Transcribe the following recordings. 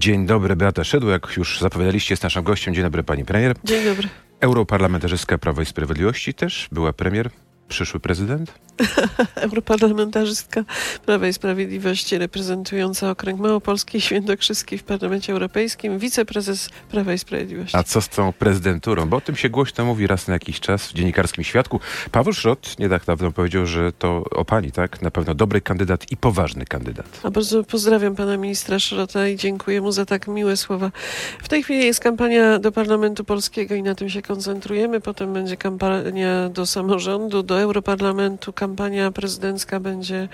Dzień dobry, Beata Szydło. Jak już zapowiadaliście, jest naszym gościem. Dzień dobry, pani premier. Dzień dobry. Europarlamentarzystka Prawa i Sprawiedliwości też była premier, przyszły prezydent. Europarlamentarzystka Prawa i Sprawiedliwości reprezentująca okręg Małopolski i Świętokrzyski w Parlamencie Europejskim, wiceprezes Prawa i Sprawiedliwości. A co z tą prezydenturą? Bo o tym się głośno mówi raz na jakiś czas w dziennikarskim świadku. Paweł Szrot nie tak dawno powiedział, że to o pani, tak? Na pewno dobry kandydat i poważny kandydat. A bardzo pozdrawiam pana ministra Szrota i dziękuję mu za tak miłe słowa. W tej chwili jest kampania do Parlamentu Polskiego i na tym się koncentrujemy. Potem będzie kampania do samorządu, do Europarlamentu, kampania prezydencka będzie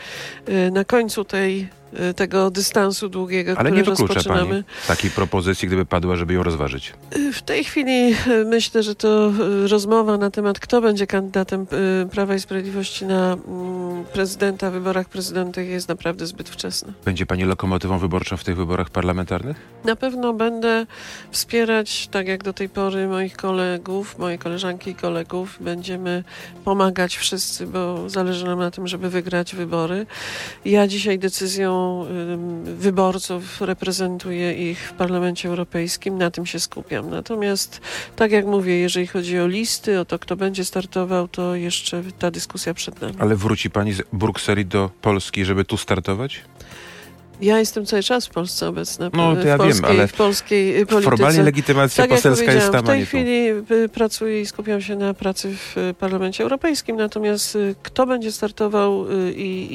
y, na końcu tej, y, tego dystansu długiego, Ale który nie rozpoczynamy. pani takiej propozycji, gdyby padła, żeby ją rozważyć. Y, W tej chwili myślę, że to rozmowa na temat, kto będzie kandydatem Prawa i Sprawiedliwości na mm, prezydenta w wyborach prezydentowych jest naprawdę zbyt wczesna. Będzie pani lokomotywą wyborczą w tych wyborach parlamentarnych? Na pewno będę wspierać, tak jak do tej pory, moich kolegów, moje koleżanki i kolegów. Będziemy pomagać wszyscy, bo zależy nam na tym, żeby wygrać wybory. Ja dzisiaj decyzją wyborców reprezentuję ich w Parlamencie Europejskim, na tym się skupiam. Natomiast, tak jak mówię, jeżeli chodzi o listy, o to, kto będzie startował, to jeszcze ta dyskusja przed nami. Ale wróci pani z Brukseli do Polski, żeby tu startować? Ja jestem cały czas w Polsce obecna. No, to w ja wiem, polskiej, ale w polskiej polityce. Formalnie legitymacja Tak poselska jest tam, w tej nie tu. chwili y, pracuję i skupiam się na pracy w y, Parlamencie Europejskim, natomiast y, kto będzie startował i,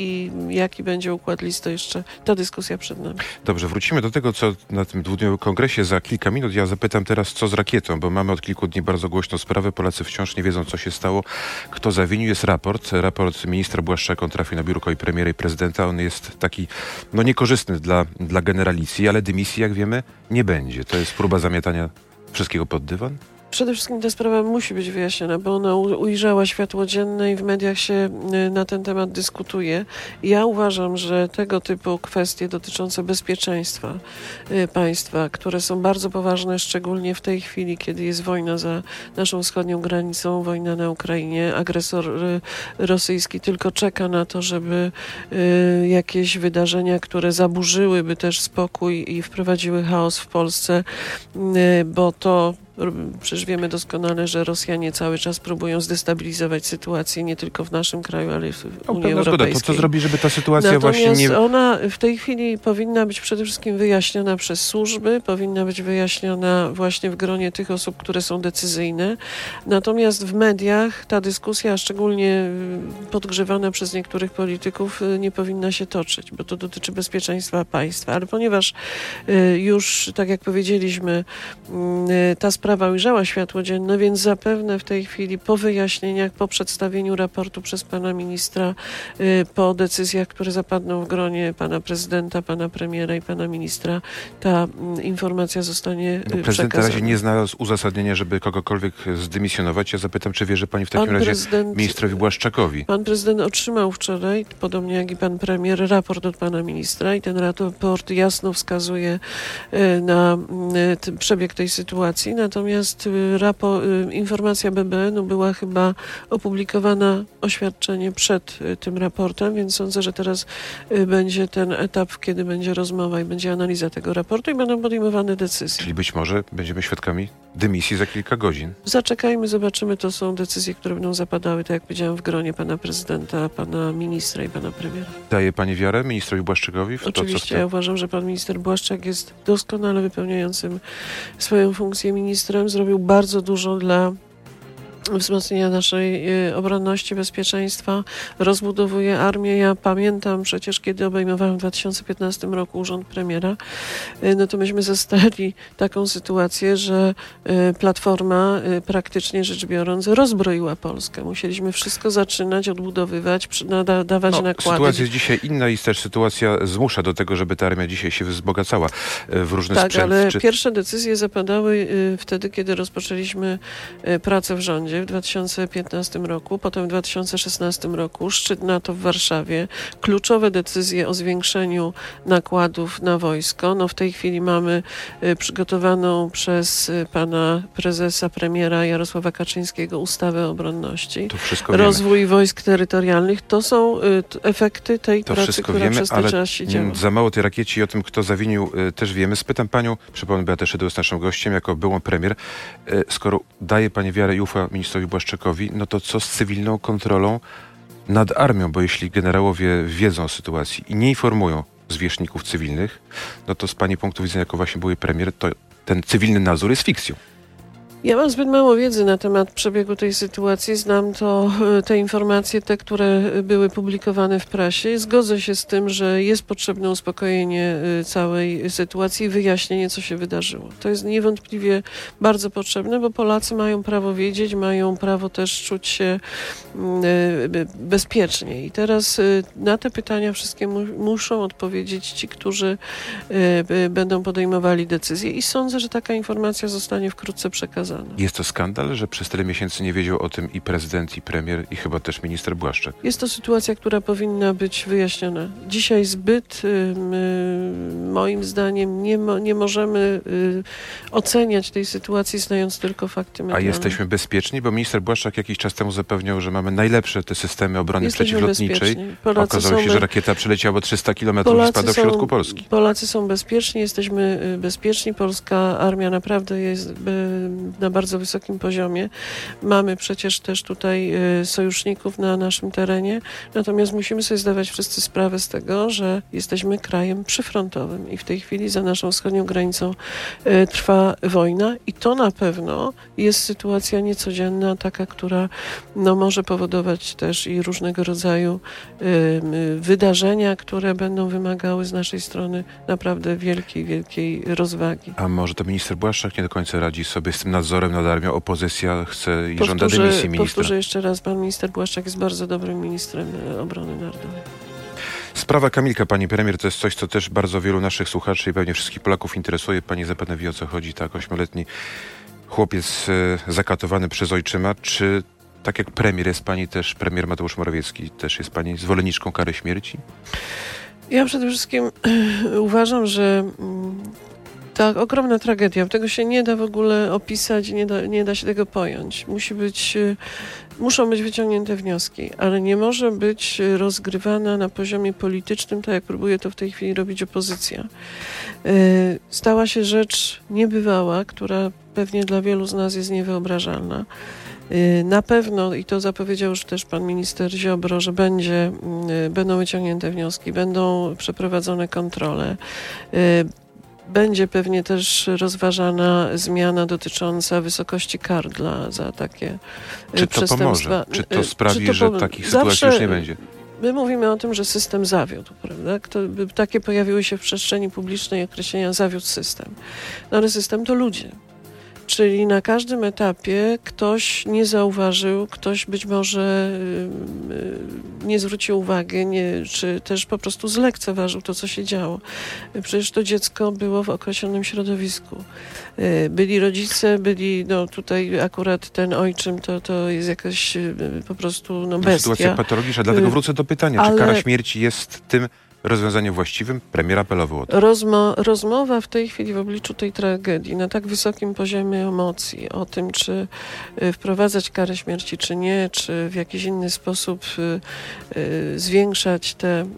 i jaki będzie układ list, to jeszcze ta dyskusja przed nami. Dobrze, wrócimy do tego, co na tym dwudniowym kongresie za kilka minut. Ja zapytam teraz, co z rakietą, bo mamy od kilku dni bardzo głośną sprawę. Polacy wciąż nie wiedzą, co się stało. Kto zawinił? Jest raport. Raport ministra Błaszczaka, on trafi na biurko i premiera i prezydenta. On jest taki, no niekorzystny dla, dla generalicji, ale dymisji, jak wiemy, nie będzie. To jest próba zamiatania wszystkiego pod dywan? Przede wszystkim ta sprawa musi być wyjaśniona, bo ona ujrzała światło dzienne i w mediach się y, na ten temat dyskutuje. Ja uważam, że tego typu kwestie dotyczące bezpieczeństwa y, państwa, które są bardzo poważne, szczególnie w tej chwili, kiedy jest wojna za naszą wschodnią granicą, wojna na Ukrainie, agresor y, rosyjski tylko czeka na to, żeby jakieś wydarzenia, które zaburzyłyby też spokój i wprowadziły chaos w Polsce, bo to przecież wiemy doskonale, że Rosjanie cały czas próbują zdestabilizować sytuację nie tylko w naszym kraju, ale i w No, Unii pewna zgoda. To Europejskiej. co zrobi, żeby ta sytuacja Natomiast właśnie nie... ona w tej chwili powinna być przede wszystkim wyjaśniona przez służby, powinna być wyjaśniona właśnie w gronie tych osób, które są decyzyjne. Natomiast w mediach ta dyskusja, szczególnie y, podgrzewana przez niektórych polityków, y, nie powinna się toczyć, bo to dotyczy bezpieczeństwa państwa. Ale ponieważ y, już, tak jak powiedzieliśmy, ta sprawa ujrzała światło dzienne, więc zapewne w tej chwili po wyjaśnieniach, po przedstawieniu raportu przez pana ministra, y, po decyzjach, które zapadną w gronie pana prezydenta, pana premiera i pana ministra, ta mm, informacja zostanie No, y, prezydent na przekazana. razie nie znalazł uzasadnienia, żeby kogokolwiek zdymisjonować. Ja zapytam, czy wierzy pani w takim Pan razie prezydent- ministrowi Błaszczakowi? Pan prezydent otrzymał wczoraj, podobnie jak i pan premier, raport od pana ministra i ten raport jasno wskazuje e, na przebieg tej sytuacji. Natomiast y, rapo, y, informacja BBN-u była chyba opublikowana oświadczenie przed y, tym raportem, więc sądzę, że teraz będzie ten etap, kiedy będzie rozmowa i będzie analiza tego raportu i będą podejmowane decyzje. Czyli być może będziemy świadkami dymisji za kilka godzin. Zaczekajmy, zobaczymy. To są decyzje, które będą zapadały, tak jak powiedziałam, w gronie pana prezydenta, pana ministra i pana premiera. Daje pani wiarę ministrowi Błaszczakowi w to, co Oczywiście ja uważam, że pan minister Błaszczak jest doskonale wypełniającym swoją funkcję ministrem. Zrobił bardzo dużo dla wzmocnienia naszej y, obronności, bezpieczeństwa, rozbudowuje armię. Ja pamiętam przecież, kiedy obejmowałem w 2015 roku urząd premiera, y, no to myśmy zastali taką sytuację, że y, Platforma praktycznie rzecz biorąc rozbroiła Polskę. Musieliśmy wszystko zaczynać, odbudowywać, dawać No, nakłady. sytuacja jest dzisiaj inna i też sytuacja zmusza do tego, żeby ta armia dzisiaj się wzbogacała w różny Tak, sprzęt. ale Czy pierwsze decyzje zapadały wtedy, kiedy rozpoczęliśmy pracę w rządzie. W 2015 roku, potem w 2016 roku, szczyt NATO w Warszawie, kluczowe decyzje o zwiększeniu nakładów na wojsko. No w tej chwili mamy y, przygotowaną przez y, pana prezesa, premiera Jarosława Kaczyńskiego ustawę o obronności. To wszystko wiemy. Rozwój wojsk terytorialnych to są y, efekty tej To pracy, która wiemy, przez ten czas się za mało tej rakieci i o tym, kto zawinił, też wiemy. Spytam panią, przypomnę, Beatę Szydło jest naszym gościem, jako byłą premier. Skoro daje pani wiarę i ufa ministrowi Błaszczakowi, no to co z cywilną kontrolą nad armią? Bo jeśli generałowie wiedzą o sytuacji i nie informują zwierzchników cywilnych, no to z pani punktu widzenia, jako właśnie były premier, to ten cywilny nadzór jest fikcją. Ja mam zbyt mało wiedzy na temat przebiegu tej sytuacji. Znam to, e, te informacje, te, które były publikowane w prasie. Zgodzę się z tym, że jest potrzebne uspokojenie e, całej sytuacji i wyjaśnienie, co się wydarzyło. To jest niewątpliwie bardzo potrzebne, bo Polacy mają prawo wiedzieć, mają prawo też czuć się mm, e, be- bezpiecznie. I teraz na te pytania wszystkie mu, muszą odpowiedzieć ci, którzy będą podejmowali decyzje i sądzę, że taka informacja zostanie wkrótce przekazana. Jest to skandal, że przez tyle miesięcy nie wiedział o tym i prezydent, i premier, i chyba też minister Błaszczak. Jest to sytuacja, która powinna być wyjaśniona. Dzisiaj zbyt, ym, y, moim zdaniem, nie, mo, nie możemy y, oceniać tej sytuacji, znając tylko fakty A medialne. jesteśmy bezpieczni, bo minister Błaszczak jakiś czas temu zapewniał, że mamy najlepsze te systemy obrony Jesteśmy przeciwlotniczej. Okazało się, że rakieta przeleciała 300 km i spadła w środku Polski. Polacy są bezpieczni, jesteśmy y, bezpieczni. Polska armia naprawdę jest y, na bardzo wysokim poziomie. Mamy przecież też tutaj y, sojuszników na naszym terenie. Natomiast musimy sobie zdawać wszyscy sprawę z tego, że jesteśmy krajem przyfrontowym i w tej chwili za naszą wschodnią granicą y, trwa wojna i to na pewno jest sytuacja niecodzienna, taka, która no, może powodować też i różnego rodzaju wydarzenia, które będą wymagały z naszej strony naprawdę wielkiej, wielkiej rozwagi. A może to minister Błaszczak nie do końca radzi sobie z tym nadzorem nad armią? Opozycja chce i żąda dymisji ministra. powtórzę jeszcze raz, pan minister Błaszczak jest bardzo dobrym ministrem y, obrony narodowej. Sprawa Kamilka, pani premier, to jest coś, co też bardzo wielu naszych słuchaczy i pewnie wszystkich Polaków interesuje. Pani zapewne wie, o co chodzi. Tak, ośmioletni chłopiec e, zakatowany przez ojczyma. Czy tak jak premier jest pani też, premier Mateusz Morawiecki, też jest pani zwolenniczką kary śmierci? Ja przede wszystkim uważam, że mm, ta ogromna tragedia, tego się nie da w ogóle opisać, nie da, nie da się tego pojąć. Musi być, y, muszą być wyciągnięte wnioski, ale nie może być y, rozgrywana na poziomie politycznym, tak jak próbuje to w tej chwili robić opozycja. Y, Stała się rzecz niebywała, która pewnie dla wielu z nas jest niewyobrażalna. Na pewno, i to zapowiedział już też pan minister Ziobro, że będzie, będą wyciągnięte wnioski, będą przeprowadzone kontrole. Będzie pewnie też rozważana zmiana dotycząca wysokości kar dla, za takie y, Czy to przestępstwa. pomoże? Czy to Y, sprawi, to że takich Zawsze sytuacji już nie będzie? My mówimy o tym, że system zawiódł, prawda? Kto, takie pojawiły się w przestrzeni publicznej określenia zawiódł system. No ale system to ludzie. Czyli na każdym etapie ktoś nie zauważył, ktoś być może y, y, nie zwrócił uwagi, nie, czy też po prostu zlekceważył to, co się działo. Przecież to dziecko było w określonym środowisku. Y, Byli rodzice, byli, no tutaj akurat ten ojczym to, to jest jakaś po prostu no, bestia. sytuacja patologiczna, dlatego wrócę do pytania, czy ale- kara śmierci jest tym rozwiązaniem właściwym? Premier apelował o to. Rozmo rozmowa w tej chwili w obliczu tej tragedii na tak wysokim poziomie emocji o tym, czy y, wprowadzać karę śmierci, czy nie, czy w jakiś inny sposób y, y, zwiększać te mm,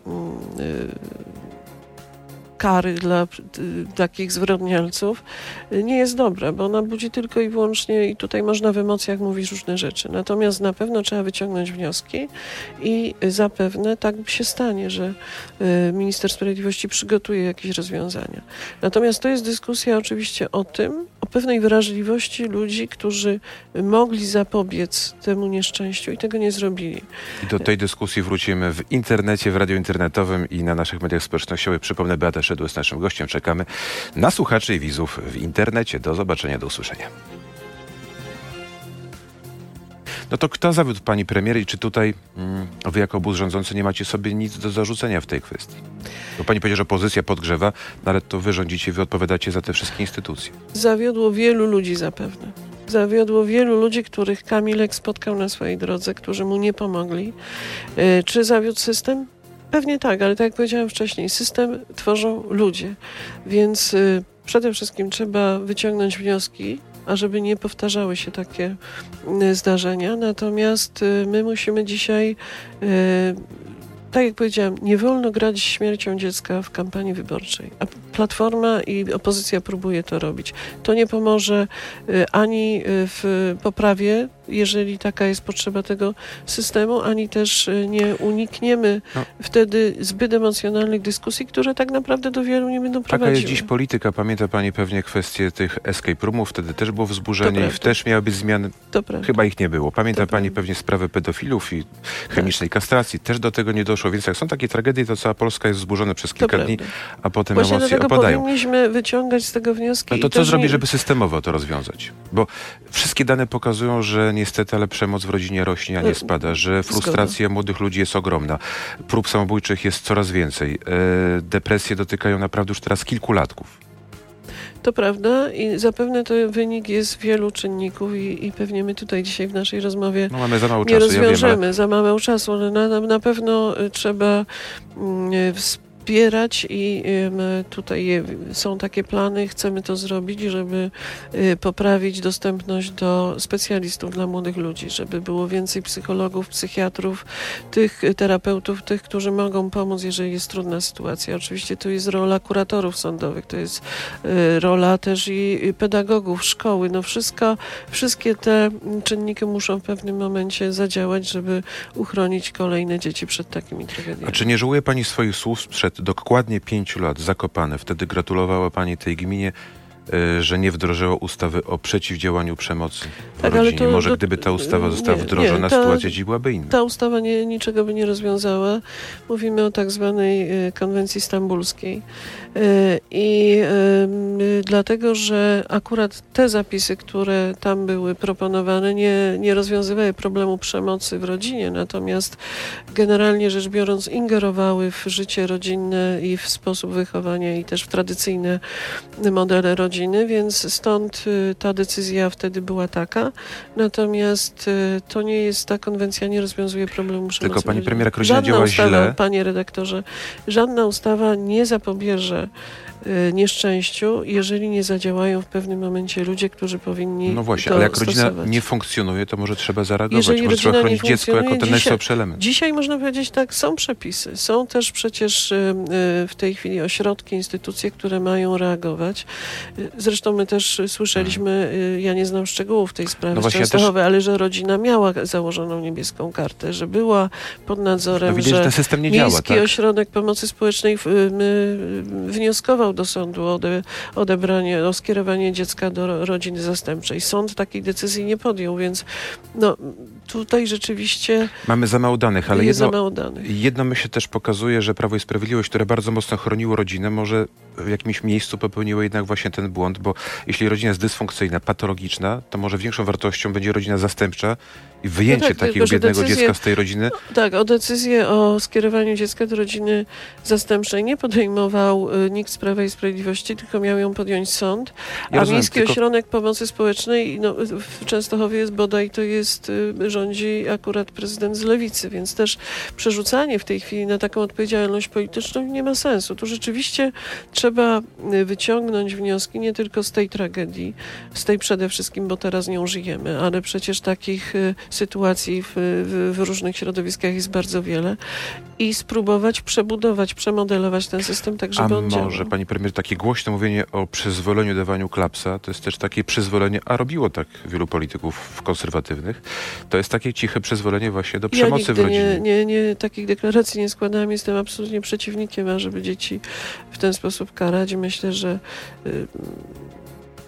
kary dla y, takich zwyrodnialców y, nie jest dobra, bo ona budzi tylko i wyłącznie i tutaj można w emocjach mówić różne rzeczy. Natomiast na pewno trzeba wyciągnąć wnioski i zapewne tak się stanie, że y, minister sprawiedliwości przygotuje jakieś rozwiązania. Natomiast to jest dyskusja oczywiście o tym, o pewnej wrażliwości ludzi, którzy mogli zapobiec temu nieszczęściu i tego nie zrobili. I do tej dyskusji wrócimy w internecie, w radiu internetowym i na naszych mediach społecznościowych. Przypomnę, Beata Szydło jest naszym gościem. Czekamy na słuchaczy i widzów w internecie. Do zobaczenia, do usłyszenia. No to kto zawiódł pani premier i czy tutaj mm, wy jako obóz rządzący nie macie sobie nic do zarzucenia w tej kwestii? Bo pani powiedziała, że opozycja podgrzewa, no ale to wy rządzicie, wy odpowiadacie za te wszystkie instytucje. Zawiodło wielu ludzi zapewne. zawiodło wielu ludzi, których Kamilek spotkał na swojej drodze, którzy mu nie pomogli. Y, Czy zawiódł system? Pewnie tak, ale tak jak powiedziałam wcześniej, system tworzą ludzie, więc y, przede wszystkim trzeba wyciągnąć wnioski, ażeby nie powtarzały się takie y, zdarzenia. Natomiast y, my musimy dzisiaj, tak jak powiedziałam, nie wolno grać śmiercią dziecka w kampanii wyborczej. A Platforma i opozycja próbuje to robić. To nie pomoże ani w poprawie, jeżeli taka jest potrzeba tego systemu, ani też y, nie unikniemy No. wtedy zbyt emocjonalnych dyskusji, które tak naprawdę do wielu nie będą Taka prowadziły. jest dziś polityka. Pamięta pani pewnie kwestię tych escape roomów. Wtedy też było wzburzenie i też miały być zmiany. To prawda. Chyba ich nie było. Pamięta To pani prawda. pewnie sprawę pedofilów i chemicznej kastracji. Też do tego nie doszło. Więc jak są takie tragedie, to cała Polska jest wzburzona przez kilka dni, a potem Właśnie emocje dlatego opadają. powinniśmy wyciągać z tego wnioski. No to co zrobić, nie- żeby systemowo to rozwiązać? Bo wszystkie dane pokazują, że niestety, ale przemoc w rodzinie rośnie, a nie Y, spada, że frustracja młodych ludzi jest ogromna, prób samobójczych jest coraz więcej, e, depresje dotykają naprawdę już teraz kilkulatków. To prawda i zapewne to wynik jest wielu czynników i, i pewnie my tutaj dzisiaj w naszej rozmowie No mamy za mało nie czasu, ja wiem, rozwiążemy ale za mało czasu, ale na, na pewno y, trzeba mm, wspierać i tutaj są takie plany, chcemy to zrobić, żeby y, poprawić dostępność do specjalistów dla młodych ludzi, żeby było więcej psychologów, psychiatrów, tych y, terapeutów, tych, którzy mogą pomóc, jeżeli jest trudna sytuacja. Oczywiście to jest rola kuratorów sądowych, to jest y, rola też i i pedagogów, szkoły. No wszystko, wszystkie te mm, czynniki muszą w pewnym momencie zadziałać, żeby uchronić kolejne dzieci przed takimi tragediami. A czy nie żałuje pani swoich słów sprzed dokładnie pięciu lat zakopane? Wtedy gratulowała pani tej gminie, że nie wdrożyła ustawy o przeciwdziałaniu przemocy w Tak, rodzinie. to- Może to- gdyby ta ustawa nie, została nie, wdrożona, ta- sytuacja dziś byłaby inna. Ta ustawa nie, niczego by nie rozwiązała. Mówimy o tak zwanej y, konwencji stambulskiej. Y, I y, dlatego, że akurat te zapisy, które tam były proponowane, nie, nie rozwiązywały problemu przemocy w rodzinie, natomiast generalnie rzecz biorąc, ingerowały w życie rodzinne i w sposób wychowania, i też w tradycyjne modele rodziny, więc stąd y, ta decyzja wtedy była taka. Natomiast y, to nie jest, ta konwencja nie rozwiązuje problemu przemocy. Tylko pani premier, Żadna działa ustawa, źle- Panie redaktorze, żadna ustawa nie zapobierze nieszczęściu, jeżeli nie zadziałają w pewnym momencie ludzie, którzy powinni No właśnie, ale jak rodzina stosować. nie funkcjonuje, to może trzeba zareagować. Jeżeli może trzeba chronić dziecko jako ten funkcjonuje, najsłabszy element. Dzisiaj można powiedzieć tak, są przepisy. Są też przecież y, y, w tej chwili ośrodki, instytucje, które mają reagować. Y, Zresztą my też y, słyszeliśmy, y, ja nie znam szczegółów tej sprawy No właśnie, ja też- ale że rodzina miała założoną niebieską kartę, że była pod nadzorem, No widać, że że ten system nie działa, Miejski tak? Ośrodek Pomocy Społecznej y, do sądu o ode, odebranie, o skierowanie dziecka do ro- rodziny zastępczej. Sąd takiej decyzji nie podjął, więc no, tutaj rzeczywiście Mamy za mało danych, ale jedno, mało danych. Jedno się też pokazuje, że Prawo i Sprawiedliwość, które bardzo mocno chroniło rodzinę, może w jakimś miejscu popełniło jednak właśnie ten błąd, bo jeśli rodzina jest dysfunkcyjna, patologiczna, to może większą wartością będzie rodzina zastępcza wyjęcie No tak, takiego biednego dziecka z tej rodziny. Tak, o decyzję o skierowaniu dziecka do rodziny zastępczej nie podejmował y, nikt z Prawa i Sprawiedliwości, tylko miał ją podjąć sąd. Ja A rozumiem, Miejski tylko- Ośrodek Pomocy Społecznej no, w Częstochowie jest bodaj, to jest, y, rządzi akurat prezydent z Lewicy, więc też przerzucanie w tej chwili na taką odpowiedzialność polityczną nie ma sensu. Tu rzeczywiście trzeba y, wyciągnąć wnioski nie tylko z tej tragedii, z tej przede wszystkim, bo teraz nią żyjemy, ale przecież takich y, sytuacji w, w, w różnych środowiskach jest bardzo wiele i spróbować przebudować, przemodelować ten system tak, żeby A on może, działał. pani premier, takie głośne mówienie o przyzwoleniu dawaniu klapsa, to jest też takie przyzwolenie, a robiło tak wielu polityków konserwatywnych, to jest takie ciche przyzwolenie właśnie do Ja przemocy nigdy w rodzinie. nie, nie, nie, takich deklaracji nie składałam. Jestem absolutnie przeciwnikiem, ażeby dzieci w ten sposób karać. Myślę, że y,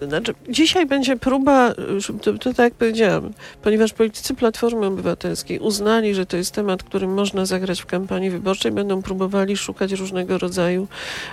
znaczy, dzisiaj będzie próba, to, to tak jak powiedziałam, ponieważ politycy Platformy Obywatelskiej uznali, że to jest temat, którym można zagrać w kampanii wyborczej, będą próbowali szukać różnego rodzaju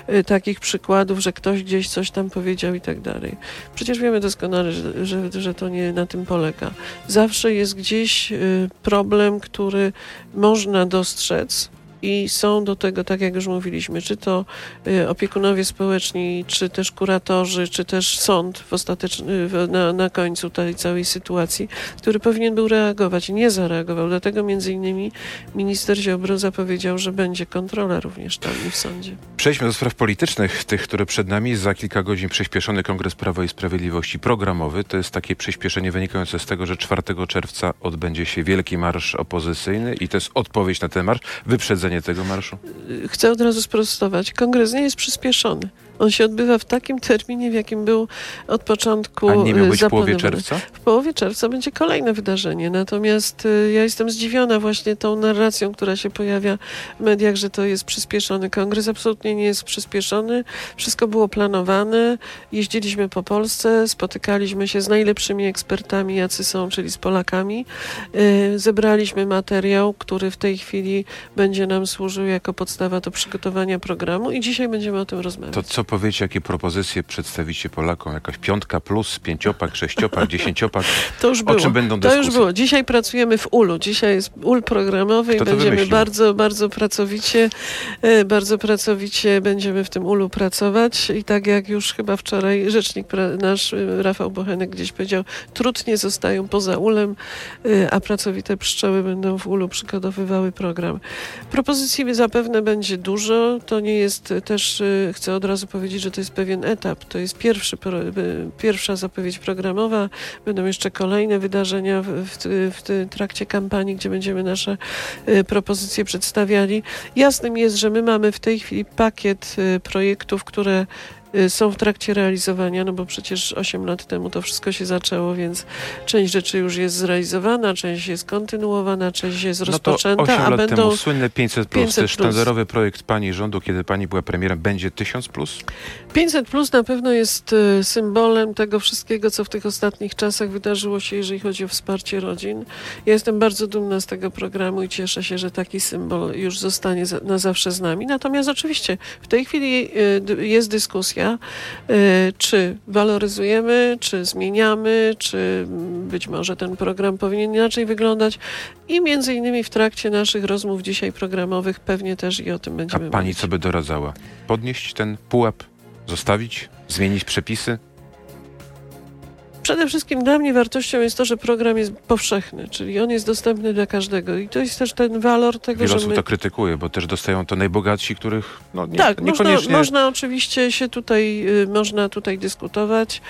y, takich przykładów, że ktoś gdzieś coś tam powiedział i tak dalej. Przecież wiemy doskonale, że, że, że to nie na tym polega. Zawsze jest gdzieś y, problem, który można dostrzec i są do tego, tak jak już mówiliśmy, czy to y, opiekunowie społeczni, czy też kuratorzy, czy też sąd w ostateczny, na, na końcu tej całej sytuacji, który powinien był reagować. Nie zareagował. Dlatego między innymi minister Ziobro zapowiedział, że będzie kontrola również tam i w sądzie. Przejdźmy do spraw politycznych, tych, które przed nami. Za kilka godzin przyspieszony Kongres Prawa i Sprawiedliwości programowy. To jest takie przyspieszenie wynikające z tego, że 4 czerwca odbędzie się Wielki Marsz Opozycyjny i to jest odpowiedź na ten marsz, wyprzedzenie tego marszu. Chcę od razu sprostować. Kongres nie jest przyspieszony. On się odbywa w takim terminie, w jakim był od początku A nie miał być w połowie czerwca? W połowie czerwca będzie kolejne wydarzenie. Natomiast y, ja jestem zdziwiona właśnie tą narracją, która się pojawia w mediach, że to jest przyspieszony kongres. Absolutnie nie jest przyspieszony. Wszystko było planowane. Jeździliśmy po Polsce, spotykaliśmy się z najlepszymi ekspertami, jacy są, czyli z Polakami. Y, Zebraliśmy materiał, który w tej chwili będzie nam służył jako podstawa do przygotowania programu i dzisiaj będziemy o tym rozmawiać. To co powiecie, jakie propozycje przedstawicie Polakom? Jakaś piątka plus, pięciopak, sześciopak, dziesięciopak? To już O było. czym będą to już dyskusje? było. Dzisiaj pracujemy w ULU. Dzisiaj jest UL programowy i Kto to będziemy wymyślił? bardzo, bardzo pracowicie, e, bardzo pracowicie będziemy w tym ULU pracować. I tak jak już chyba wczoraj rzecznik nasz e, Rafał Bochenek gdzieś powiedział, trudnie zostają poza ULem, e, a pracowite pszczoły będą w ULU przygotowywały program. Propozycji zapewne będzie dużo. To nie jest też, chcę od razu powiedzieć, że to jest pewien etap. To jest pierwszy, e, pierwsza zapowiedź programowa. Będą jeszcze kolejne wydarzenia w, w, w trakcie kampanii, gdzie będziemy nasze e, propozycje przedstawiali. Jasnym jest, że my mamy w tej chwili pakiet e, projektów, które są w trakcie realizowania, no bo przecież 8 lat temu to wszystko się zaczęło, więc część rzeczy już jest zrealizowana, część jest kontynuowana, część jest No to rozpoczęta, 8 a lat będą temu słynne 500 plus, 500 też sztandarowy projekt pani rządu, kiedy pani była premierem, będzie 1000 plus? 500 plus na pewno jest e, symbolem tego wszystkiego, co w tych ostatnich czasach wydarzyło się, jeżeli chodzi o wsparcie rodzin. Ja jestem bardzo dumna z tego programu i cieszę się, że taki symbol już zostanie na zawsze z nami. Natomiast oczywiście w tej chwili d- jest dyskusja, e, czy waloryzujemy, czy zmieniamy, czy być może ten program powinien inaczej wyglądać. I między innymi w trakcie naszych rozmów dzisiaj programowych pewnie też i o tym A będziemy pani mówić. co by doradzała? Podnieść ten pułap? Zostawić? Zmienić przepisy? Przede wszystkim dla mnie wartością jest to, że program jest powszechny, czyli on jest dostępny dla każdego. I to jest też ten walor tego, Wiele że osób my... to krytykuje, bo też dostają to najbogatsi, których no, nie, tak, można, niekoniecznie... można oczywiście się tutaj, y, można tutaj dyskutować.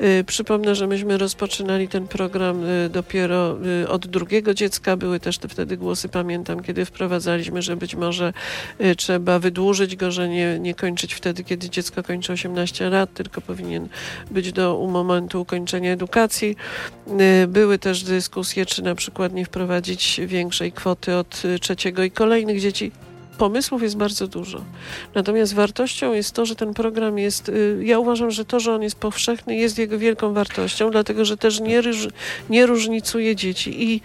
Y, przypomnę, że myśmy rozpoczynali ten program y, dopiero od drugiego dziecka. Były też te wtedy głosy, pamiętam, kiedy wprowadzaliśmy, że być może trzeba wydłużyć go, że nie, nie kończyć wtedy, kiedy dziecko kończy 18 lat, tylko powinien być do u momentu ukończenia edukacji. Y, Były też dyskusje, czy na przykład nie wprowadzić większej kwoty od y, trzeciego i kolejnych dzieci. Pomysłów jest bardzo dużo. Natomiast wartością jest to, że ten program jest. y, Ja uważam, że to, że on jest powszechny, jest jego wielką wartością, dlatego że też nie, ryż, nie różnicuje dzieci. I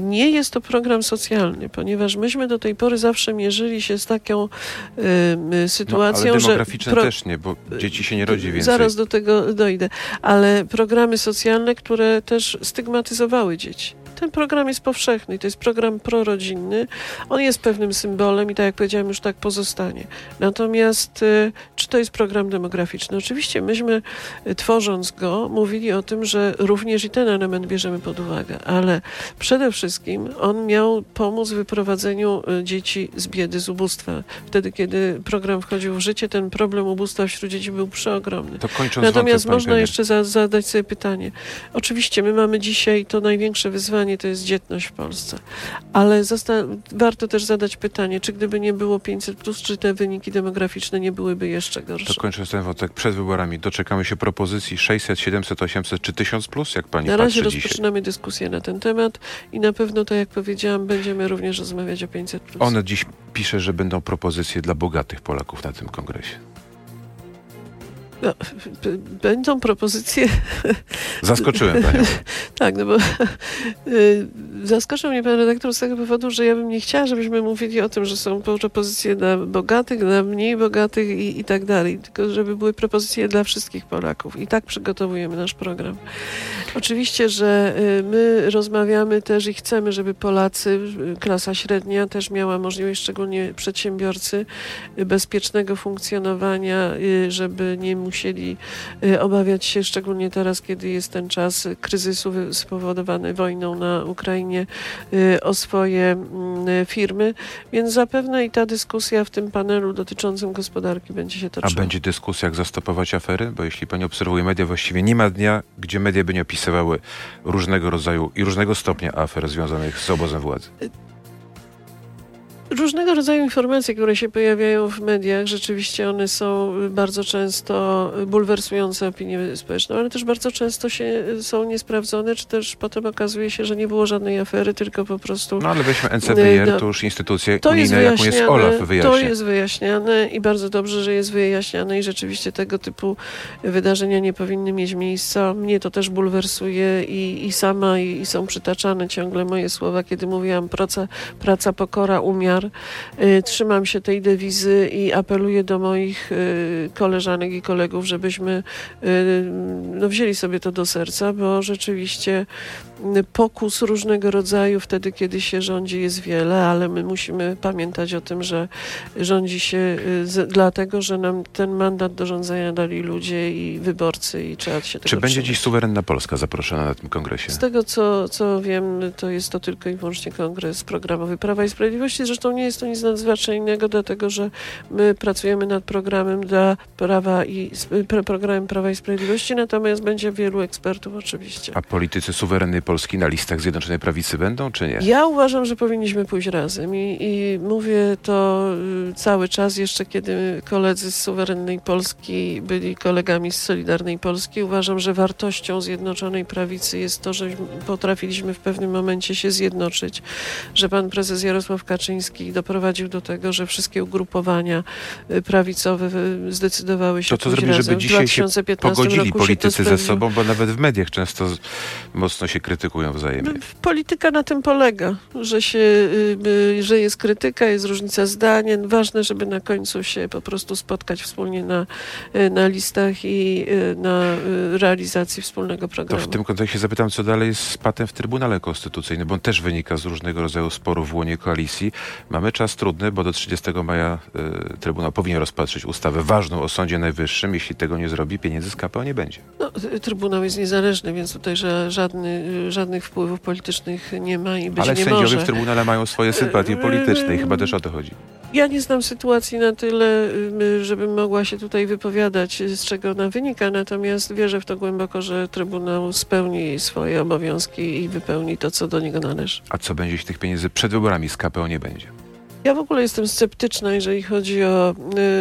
nie jest to program socjalny, ponieważ myśmy do tej pory zawsze mierzyli się z taką y, y, No, ale sytuacją, że. demograficzne pro- też nie, bo dzieci się nie rodzi więcej. Zaraz do tego dojdę. Ale programy socjalne, które też stygmatyzowały dzieci. Ten program jest powszechny, to jest program prorodzinny. On jest pewnym symbolem i tak jak powiedziałem, już tak pozostanie. Natomiast y, czy to jest program demograficzny? Oczywiście myśmy y, tworząc go mówili o tym, że również i ten element bierzemy pod uwagę, ale przede wszystkim on miał pomóc w wyprowadzeniu y, dzieci z biedy, z ubóstwa. Wtedy, kiedy program wchodził w życie, ten problem ubóstwa wśród dzieci był przeogromny. Natomiast wątek, można jeszcze za, zadać sobie pytanie. Oczywiście my mamy dzisiaj to największe wyzwanie to jest dzietność w Polsce, ale warto też zadać pytanie, czy gdyby nie było 500, plus, czy te wyniki demograficzne nie byłyby jeszcze gorsze. To kończąc ten wątek, przed wyborami doczekamy się propozycji 600, 700, 800 czy 1000 plus, jak pani Na razie patrzy dzisiaj? rozpoczynamy dyskusję na ten temat i na pewno, tak jak powiedziałam, będziemy również rozmawiać o 500. Plus. One dziś pisze, że będą propozycje dla bogatych Polaków na tym kongresie. No, będą propozycje Zaskoczyłem panią. Tak, no bo y, zaskoczył mnie pan redaktor z tego powodu, że ja bym nie chciała, żebyśmy mówili o tym, że są propozycje dla bogatych, dla mniej bogatych i, i tak dalej, tylko żeby były propozycje dla wszystkich Polaków. I tak przygotowujemy nasz program. Oczywiście, że y, my rozmawiamy też i chcemy, żeby Polacy, y, klasa średnia też miała możliwość, szczególnie przedsiębiorcy, bezpiecznego funkcjonowania, żeby nie musieli obawiać się, szczególnie teraz, kiedy jest ten czas kryzysu spowodowany wojną na Ukrainie, o swoje mm, firmy. Więc zapewne i ta dyskusja w tym panelu dotyczącym gospodarki będzie się toczyła. A będzie dyskusja, jak zastopować afery? Bo jeśli pani obserwuje media, właściwie nie ma dnia, gdzie media by nie opisywały różnego rodzaju i różnego stopnia afer związanych z obozem władzy różnego rodzaju informacje, które się pojawiają w mediach, rzeczywiście one są bardzo często bulwersujące opinię społeczną, ale też bardzo często się, są niesprawdzone, czy też potem okazuje się, że nie było żadnej afery, tylko po prostu... No ale weźmy NCBR, no, to już instytucje to unijne, jest jaką jest OLAF, wyjaśnia. To jest wyjaśniane i bardzo dobrze, że jest wyjaśniane i rzeczywiście tego typu wydarzenia nie powinny mieć miejsca. Mnie to też bulwersuje i, i sama i, i są przytaczane ciągle moje słowa, kiedy mówiłam praca, praca pokora, umiar, Y, trzymam się tej dewizy i apeluję do moich y, koleżanek i kolegów, żebyśmy y, no, wzięli sobie to do serca, bo rzeczywiście pokus różnego rodzaju wtedy, kiedy się rządzi jest wiele, ale my musimy pamiętać o tym, że rządzi się z, dlatego, że nam ten mandat do rządzenia dali ludzie i wyborcy i trzeba się tego Czy będzie dziś suwerenna Polska zaproszona na tym kongresie? Z tego, co, co wiem, to jest to tylko i wyłącznie kongres programowy Prawa i Sprawiedliwości. Zresztą nie jest to nic nadzwyczajnego, dlatego że my pracujemy nad programem dla prawa i programem Prawa i Sprawiedliwości, natomiast będzie wielu ekspertów oczywiście. A politycy suwerennej Polski na listach Zjednoczonej Prawicy będą, czy nie? Ja uważam, że powinniśmy pójść razem i, i mówię to y, cały czas, jeszcze kiedy koledzy z suwerennej Polski byli kolegami z Solidarnej Polski. Uważam, że wartością Zjednoczonej Prawicy jest to, że potrafiliśmy w pewnym momencie się zjednoczyć, że pan prezes Jarosław Kaczyński doprowadził do tego, że wszystkie ugrupowania y, prawicowe y, zdecydowały się To co zrobić, żeby dzisiaj się pogodzili politycy ze sobą, bo nawet w mediach często mocno się krytykują wzajemnie. No, polityka na tym polega, że, się, y, że jest krytyka, jest różnica zdań. Ważne, żeby na końcu się po prostu spotkać wspólnie na, na listach i na realizacji wspólnego programu. To w tym kontekście zapytam, co dalej z patem w Trybunale Konstytucyjnym, bo on też wynika z różnego rodzaju sporów w łonie koalicji. Mamy czas trudny, bo do 30 maja y, Trybunał powinien rozpatrzyć ustawę ważną o Sądzie Najwyższym. Jeśli tego nie zrobi, pieniędzy z KPO nie będzie. No, Trybunał jest niezależny, więc tutaj że żadny, żadnych wpływów politycznych nie ma i być Ale nie sędziowie może. w Trybunale mają swoje sympatie polityczne i chyba też o to chodzi. Ja nie znam sytuacji na tyle, y, żebym mogła się tutaj wypowiadać, z czego ona wynika, natomiast wierzę w to głęboko, że Trybunał spełni swoje obowiązki i wypełni to, co do niego należy. A co będzie, jeśli tych pieniędzy przed wyborami z KPO nie będzie? Ja w ogóle jestem sceptyczna, jeżeli chodzi o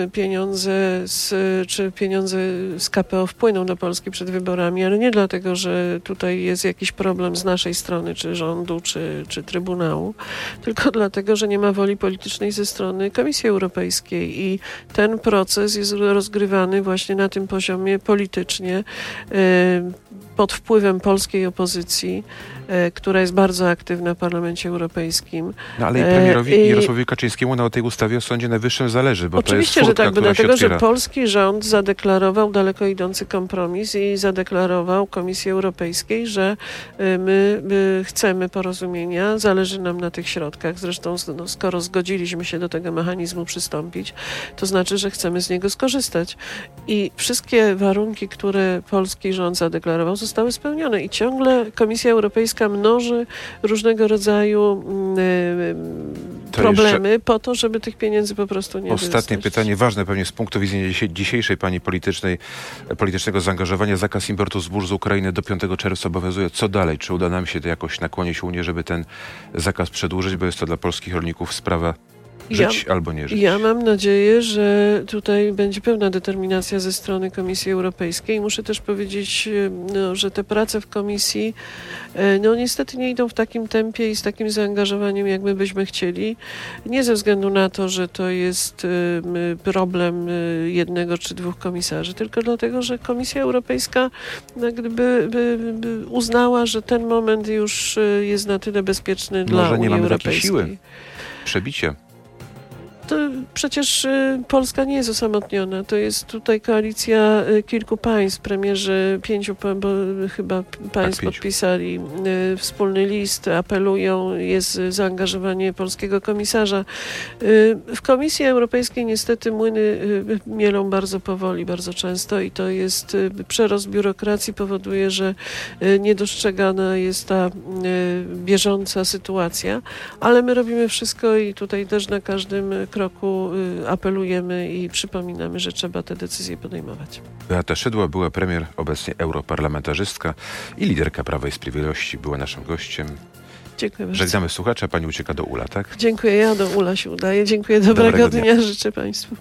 y, pieniądze, z, czy pieniądze z KPO wpłyną do Polski przed wyborami, ale nie dlatego, że tutaj jest jakiś problem z naszej strony, czy rządu, czy, czy Trybunału, tylko dlatego, że nie ma woli politycznej ze strony Komisji Europejskiej i ten proces jest rozgrywany właśnie na tym poziomie politycznie y, pod wpływem polskiej opozycji, e, która jest bardzo aktywna w Parlamencie Europejskim. No ale i premierowi e, Jarosławowi Kaczyńskiemu na tej ustawie o Sądzie Najwyższym zależy, bo Oczywiście, to jest furtka, że tak, dlatego, że polski rząd zadeklarował daleko idący kompromis i zadeklarował Komisji Europejskiej, że e, my, my chcemy porozumienia, zależy nam na tych środkach. Zresztą no, skoro zgodziliśmy się do tego mechanizmu przystąpić, to znaczy, że chcemy z niego skorzystać. I wszystkie warunki, które polski rząd zadeklarował, zostały spełnione i ciągle Komisja Europejska mnoży różnego rodzaju y, problemy jeszcze... po to, żeby tych pieniędzy po prostu nie Ostatnie pytanie, ważne pewnie z punktu widzenia dzisiejszej pani politycznej, politycznego zaangażowania. Zakaz importu zbóż z Ukrainy do 5 czerwca obowiązuje. Co dalej? Czy uda nam się to jakoś nakłonić Unię, żeby ten zakaz przedłużyć, bo jest to dla polskich rolników sprawa Żyć albo nie żyć. Ja mam nadzieję, że tutaj będzie pełna determinacja ze strony Komisji Europejskiej. Muszę też powiedzieć, e, no, że te prace w Komisji e, no niestety nie idą w takim tempie i z takim zaangażowaniem, jak my byśmy chcieli. Nie ze względu na to, że to jest e, problem jednego czy dwóch komisarzy, tylko dlatego, że Komisja Europejska jak gdyby by, by uznała, że ten moment już jest na tyle bezpieczny dla Może nie Unii mamy takiej Europejskiej. siły. Przebicie. To przecież y, Polska nie jest osamotniona. To jest tutaj koalicja y, kilku państw. Premierzy pięciu bo chyba państw pięciu. podpisali y, wspólny list, apelują, jest y, zaangażowanie polskiego komisarza. Y, W Komisji Europejskiej niestety młyny y, mielą bardzo powoli, bardzo często i to jest y, przerost biurokracji powoduje, że y, niedostrzegana jest ta y, bieżąca sytuacja ale my robimy wszystko i tutaj też na każdym kroku y, apelujemy i przypominamy, że trzeba te decyzje podejmować. Beata Szydło, była premier, obecnie europarlamentarzystka i liderka Prawa i Sprawiedliwości, była naszym gościem. Dziękuję bardzo. Żegnamy słuchacza, pani ucieka do Ula, tak? Dziękuję, ja do Ula się udaję. Dziękuję, dobrego, Dobrego dnia. dnia życzę Państwu.